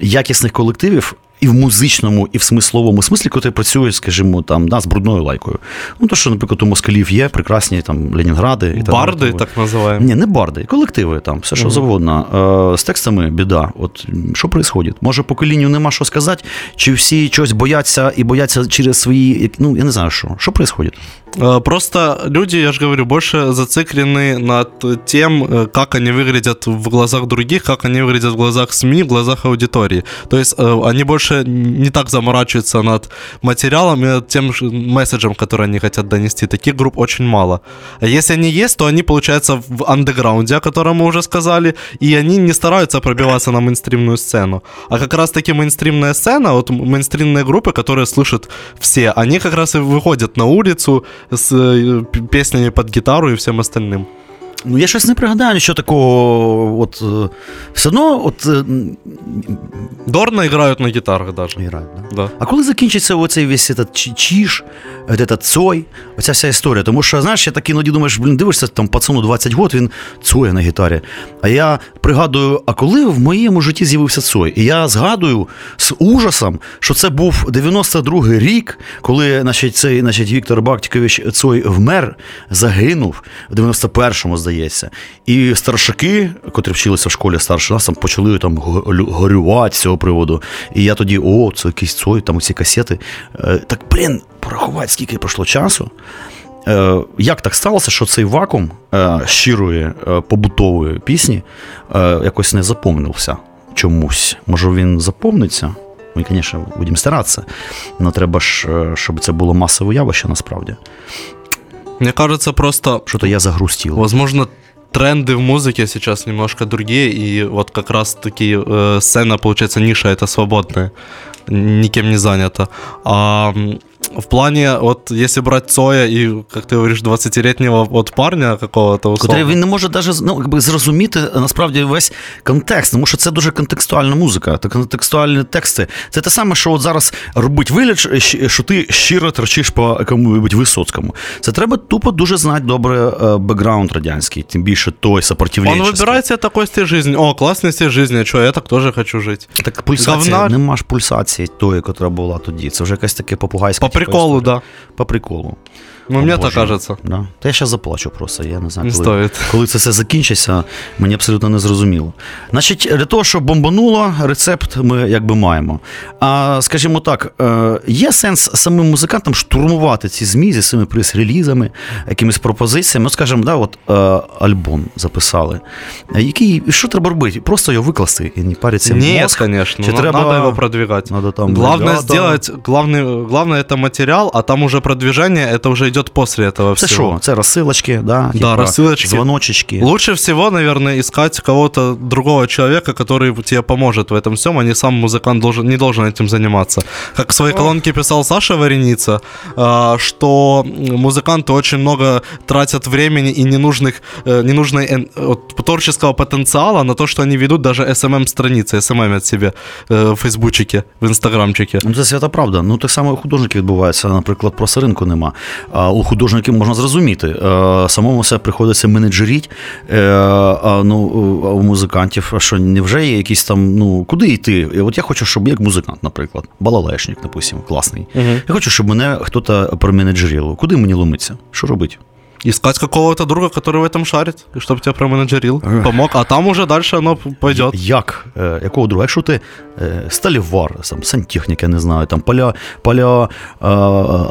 якісних колективів. І в музичному, і в смисловому смислі, котрі працюють, скажімо, там, да, з брудною лайкою. Ну, то, що, наприклад, у москалів є прекрасні там Ленінгради і так. Барди, так называемые. Ні, не барди, колективи там, все що завгодно. Е, з текстами біда. От що відбувається? Може, поколінню нема що сказати, чи всі чогось бояться і бояться через свої. Ну, я не знаю, що. Що відбувається? Э, Просто люди, я же говорю, больше зациклены над тем, э, как они выглядят в глазах других, как они выглядят в глазах СМИ, в глазах аудитории. То есть э, они больше не так заморачиваются над материалом и над тем же месседжем, который они хотят донести. Таких групп очень мало. А если они есть, то они, получается, в андеграунде, о котором мы уже сказали, и они не стараются пробиваться на мейнстримную сцену. А как раз-таки мейнстримная сцена, вот мейнстримные группы, которые слышат все, они как раз и выходят на улицу, с э, песнями под гитару и всем остальным. Ну, я щось не пригадаю нічого такого. От, е, все одно, от. е, м, Дорно играют на гитарах даже. грають, да? Да. А коли закінчиться оцей весь этот чіш, этот цой, оця вся історія? Тому що, знаєш, я так іноді думаєш, блін, дивишся, там пацану 20 років, він цоє на гітарі. А я пригадую, а коли в моєму житті з'явився цой? І я згадую з ужасом, що це був 92-й рік, коли значить, цей значить, Віктор Бактікович Цой вмер, загинув в 91-му, здається. І старшаки, котрі вчилися в школі старше нас, там почали там горювати з цього приводу. І я тоді, о, це якийсь цой, там ці касети. Е, Так, блін, порахувати, скільки пройшло часу. Е, Як так сталося, що цей вакуум е, щирої побутової пісні якось не заповнився чомусь? Може він заповниться? Ми, звісно, будемо старатися, але треба ж, щоб це було масове явище насправді. Мне кажется, просто, Що то я загрустів. возможно, тренды в музыке сейчас немножко другие, и вот как раз-таки э, сцена, получается, ниша это свободная, никем не занята. А м, в плане, вот если брать Цоя и, как ты говоришь, 20-летнего вот парня какого-то Котрий условно, він не може навіть ну, якби зрозуміти е, насправді весь контекст, тому що це дуже контекстуальна музика, та контекстуальні тексти. Це те саме, що от зараз робить вигляд, що- щ- що ти щиро трочиш по якому-небудь Висоцькому. Це треба тупо дуже знати добре е, бекграунд радянський, тим більше той он сопротивленческий. выбирает себе такой стиль жизни. О, классный стиль жизни, а что, я так тоже хочу жить. Так пульсація, Говна- нема ж пульсації тої, яка була тоді. Це вже якась таке попугайська. По типа приколу, да. По приколу. Ну, О, мне так Боже. кажется. Да. Та я зараз заплачу просто, я не знаю, Не коли, стоїть. коли це все закінчиться, мені абсолютно не зрозуміло. Значить, для того, щоб бомбануло, рецепт ми якби маємо. А скажімо так, е, є сенс самим музикантам штурмувати ці ЗМІ зі своїми прес-релізами, якимись пропозиціями. Ну, скажімо, да, от е, альбом записали. Е, Який, що треба робити? Просто його викласти і не париться Нет, мозг. конечно. Чи на- треба- Надо его продвигать. Надо там, Главное ребята, сделать, главный, главное это материал, а там уже продвижение, это уже идет после этого Це всего. що? Це розсилочки, да, типа, розсилочки. дзвоночечки. Лучше всего, наверное, искать кого-то другого человека, который тебе поможет в этом всем, а не сам музыкант должен, не должен этим заниматься. Как в своей колонке писал Саша Вареница, а, что музыканты очень много тратят времени и ненужных, э, ненужной эн- вот, творческого потенциала на то, что они ведут даже SMM-страницы, SMM от себе э, в фейсбучике, в инстаграмчике. Ну, це свята правда. Ну, так само і у художників відбувається. Наприклад, просто ринку нема. А у художників можна зрозуміти. Е, Самому себе приходиться менеджеріть. Е, А, ну, а у музикантів, що що невже є якісь там, ну, куди йти? І От я хочу, щоб як музикант, наприклад, балалешник, допустим, класний. Я хочу, щоб мене хтось променеджерів. Куди мені ломиться? Що робити? Искать какого-то друга, который в этом шарит, и чтобы тебя променеджерил, Эх. помог, а там уже дальше оно пойдет. Як? Е, якого друга? Якщо ти е, сталівар, там, сантехнік, я не знаю, там, поля, поля е,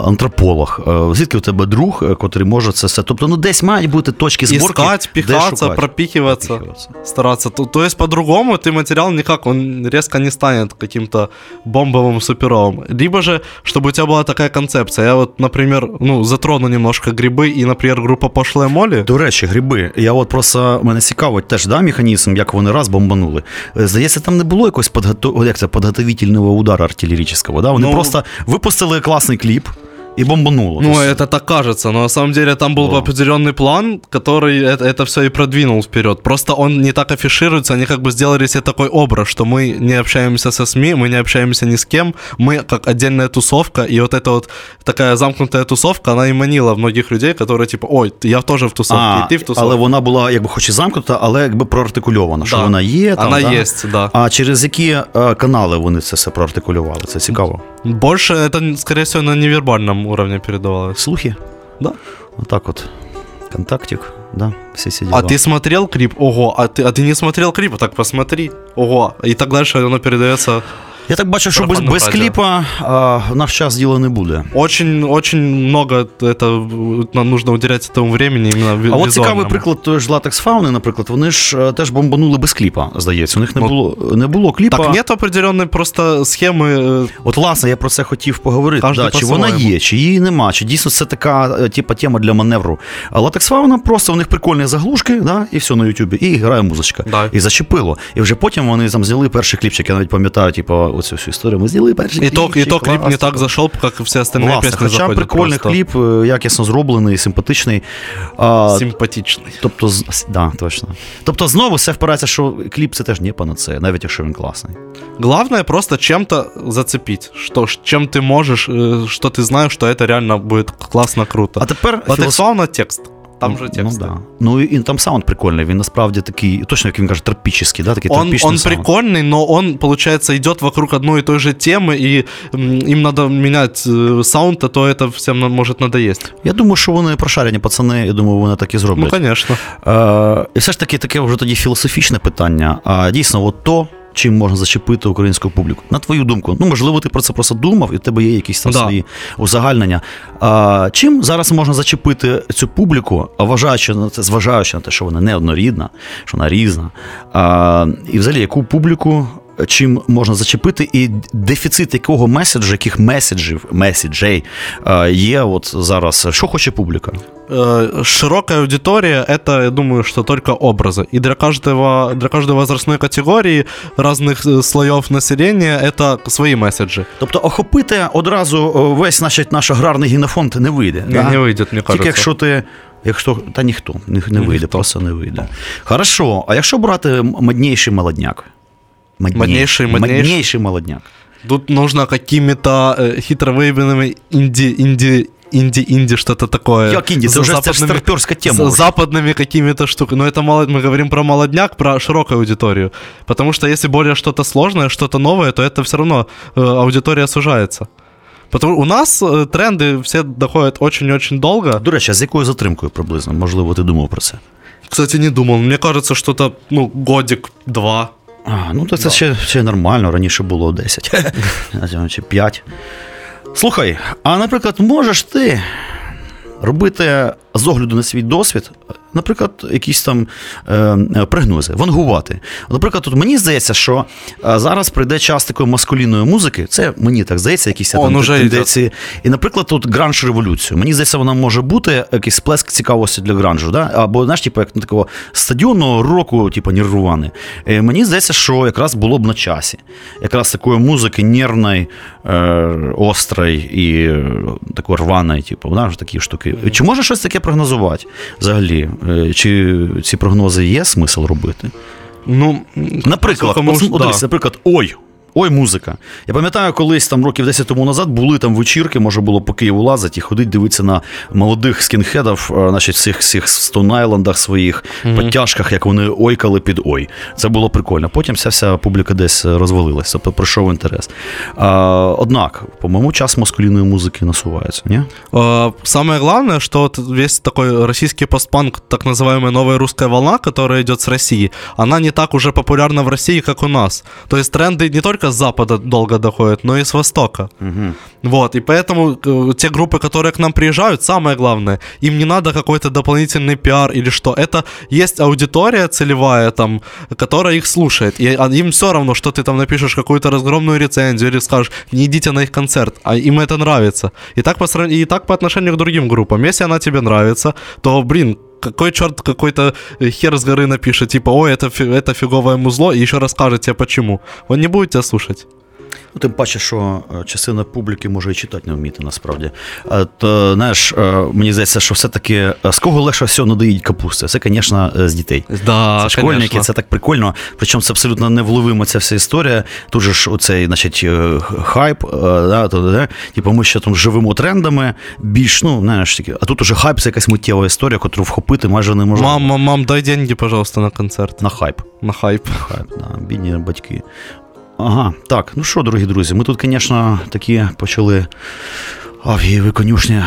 антрополог, е, звідки у тебе друг, е, котрий може це все? Тобто, ну десь мають бути точки зборки. Искать, де пихаться, шукати. пропихиваться, Пропихиваться. стараться. То, то есть по-другому ты материал никак, он резко не станет каким-то бомбовым суперовым. Либо же, чтобы у тебя была такая концепция. Я вот, например, ну, затрону немножко грибы и, например, группа пошле молі. До речі, гриби. Я от просто мене цікавить теж да, механізм, як вони раз бомбанули. Е, Здається, там не було якогось подготовительного як удару артилерійського. Да? Вони Ну, просто випустили класний кліп і бомбануло. Ну, Тобто, это так кажется, но на самом деле там был Да. определенный план, который это, это все и продвинул вперед. Просто он не так афишируется, они как бы сделали себе такой образ, что мы не общаемся со СМИ, мы не общаемся ни с кем, мы как отдельная тусовка, и вот эта вот такая замкнутая тусовка, она и манила многих людей, которые типа, ой, я тоже в тусовке, а, и ты в тусовке. але вона була, якби хоч і замкнута, але якби проартикульована, що Да. вона є. Там, Она да? есть, да. А через які е, канали вони це все проартикулювали? Це цікаво. Больше это, скорее всего, на невербальном уровне передавалось. Слухи? Да. Отак от. Контактик, да, всі ці діла. А ты смотрел клип? Ого, а ты, а ты не смотрел клип? Так посмотри. Ого. И так дальше оно передается Я так бачу, що без, Профанне без радіо. кліпа а, в наш час діла не буде. Очень, очень много это нам нужно уделять этому времени именно ви- А от визуальному. цікавий приклад той ж латекс фауни, наприклад, вони ж е, теж бомбанули без кліпа, здається. У них не Ну, було не було кліпа. Так нет определенной просто схемы. э, От, власне, я про це хотів поговорити. Кожен Да, чи вона по-своєму. є, чи її нема, чи дійсно це така е, типа, тема для маневру. А латекс фауна просто у них прикольні заглушки, да, і все на Ютубі, і грає музичка. Да. І зачепило. І вже потім вони там зняли перший кліпчик, я навіть пам'ятаю, типу, оцю всю історію. Ми зняли перший И то, кліпчик. и то клип не класно. так зашел, как и все остальные Власне, песни хоча заходят прикольний просто. кліп, е, якісно зроблений, симпатичний. А, Симпатичный. Тобто, з- да, точно. Тобто, знову все впирається, що кліп це теж не панацея, навіть якщо він класний. Главное просто чем-то зацепить. Что, ж- чем ты можешь, э, что ты знаешь, что это реально будет классно, круто. А тепер Латекс Фауна текст. Там Ну, же текст. Ну, да. ну і, і там саунд прикольний, він насправді такий, точно як він каже, тропічний, да, такий Он, тропічний он саунд. прикольный, но он, получается, идет вокруг одной и той же темы, и м, им надо менять э, саунд, а то это всем на- может надоесть. Я думаю, що вони прошарені пацани, я думаю, вони так і Ну, зроблять. конечно. Е, і все ж таки таке вже тоді філософічне питання. А дійсно, от то, чим можна зачепити українську публіку. На твою думку, ну можливо, ти про це просто думав, і в тебе є якісь там Да. свої узагальнення. А, чим зараз можна зачепити цю публіку, вважаючи на це, зважаючи на те, що вона не однорідна, що вона різна. А, і взагалі, яку публіку Чим можна зачепити, і дефіцит якого меседжу, яких меседжів, меседжей е, є от зараз. Що хоче публіка? Э, Широкая аудитория это, я думаю, что только образы. И для каждого, для каждой возрастной категории разных э, слоев населения это свои месседжи. Тобто охопити одразу о, весь значить, наш аграрний генофонд не вийде. Не, не выйдет, мне кажется. Тільки якщо ти. Якщо та ніхто не, не вийде, Ніхто. просто не вийде. Хорошо, а якщо брати м- модніший молодняк? Модній- Моднейший, моднейший. моднейший молодняк. Тут нужно какими-то э, хитро выявленными инди, инди, инди-инди, что-то такое. Як інді, це За вже це ж старперська тема. за- вже. западными какими-то штуками. Но это мало, мы говорим про молодняк, про широкую аудиторию. Потому что если более что-то сложное, что-то новое, то это все равно э, аудитория сужается. Потому у нас э, тренды все доходят очень-очень долго. До речі, а з якою затримкою приблизно? Можливо, ти думав про це. Кстати, не думал. Мне кажется, что-то, ну, годик-два. А, ну то це ще, ще нормально, раніше було 10 чи 5. Слухай, а наприклад, можеш ти робити з огляду на свій досвід, наприклад, якісь там е, е, прогнози, вангувати. Наприклад, тут мені здається, що е, зараз прийде час такої маскулінної музики. Це мені так здається, якісь Он там уже тенденції. І, наприклад, тут гранж революцію. Мені здається, вона може бути якийсь сплеск цікавості для гранжу. Да? Або, знаєш, типу, як ну, такого стадіонного року, типу, нірвани. Е, мені здається, що якраз було б на часі. Якраз такої музики нервної, е, острої і такої рваної, типу, знаєш, такі штуки. Чи може щось таке прогнозувати взагалі? Е, Чи ці прогнози є смисл робити? Ну, Наприклад, от, да. дивись, наприклад, ой. Ой, музика. Я пам'ятаю, колись там років 10 тому назад були там вечірки, може було по Києву лазити і ходити дивитися на молодих скінхедів, е, значить, всіх всіх стонайландах своїх, підтяжках, як вони ойкали під ой. Це було прикольно. Потім вся вся публіка десь розвалилася, тобто пройшов інтерес. А, однак, по-моєму, час маскулінної музики насувається, ні? Э, Самое главное, что вот весь такой российский постпанк, так называемая новая русская волна, которая идет с России, она не так уже популярна в России, как у нас. То есть тренды не только с Запада долго доходят, но и с Востока. Вот, и поэтому э, те группы, которые к нам приезжают, самое главное, им не надо какой-то дополнительный пиар или что. Это есть аудитория целевая там, которая их слушает. И а, им все равно, что ты там напишешь какую-то разгромную рецензию или скажешь, не идите на их концерт, а им это нравится. И так по, срав- и так по отношению к другим группам. Если она тебе нравится, то, блин, какой черт какой-то э, хер с горы напишет, типа, ой, это, фи- это фиговое музло, и еще расскажет тебе почему. Он не будет тебя слушать. Ну, тим паче, що е, частина публіки може і читати не вміти насправді. То, знаєш, е, мені здається, що все-таки е, з кого легше всього надоїть капусти? Це, звісно, з дітей. Да, Це школьники, це так прикольно. Причому це абсолютно невловима ця вся історія. Тут же ж оцей, значить, хайп, да, то, да, типу ми ще там живемо трендами, більш, ну, знаєш, такі, а тут уже хайп це якась миттєва історія, яку вхопити майже неможливо. Мам, мам, мам, дай деньги, пожалуйста, на концерт. На хайп. На хайп. Хайп, да, бідні батьки. Ага, так, ну що, дорогі друзі, ми тут, звісно, такі почали. Авгієві конюшні,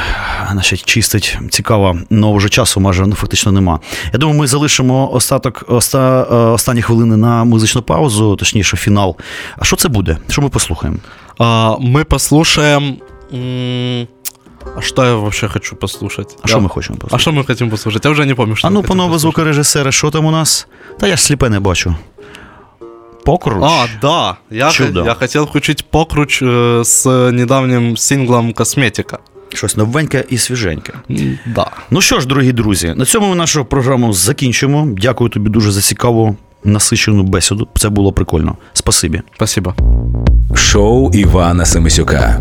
значить, чистить цікаво, але вже часу майже ну, фактично нема. Я думаю, ми залишимо остаток оста, е, останні хвилини на музичну паузу, точніше, фінал. А що це буде? Що ми послухаємо? А, мы послушаем... м, А что я вообще хочу послушать? А Я- що ми хочемо А послухати? что мы хотим послушать? Я уже не помню, что А мы ну, хотим панове послушать. звукорежисери, що там у нас? Та я ж сліпе не бачу. Покруч. А, да. Я, Чудо. х- я хотел включить покруч э, с недавним синглом «Косметика». Щось новеньке і свіженьке. Да. Ну що ж, дорогі друзі, на цьому ми нашу програму закінчимо. Дякую тобі дуже за цікаву насичену бесіду. Це було прикольно. Спасибі. Спасибо. Шоу Івана Семисюка.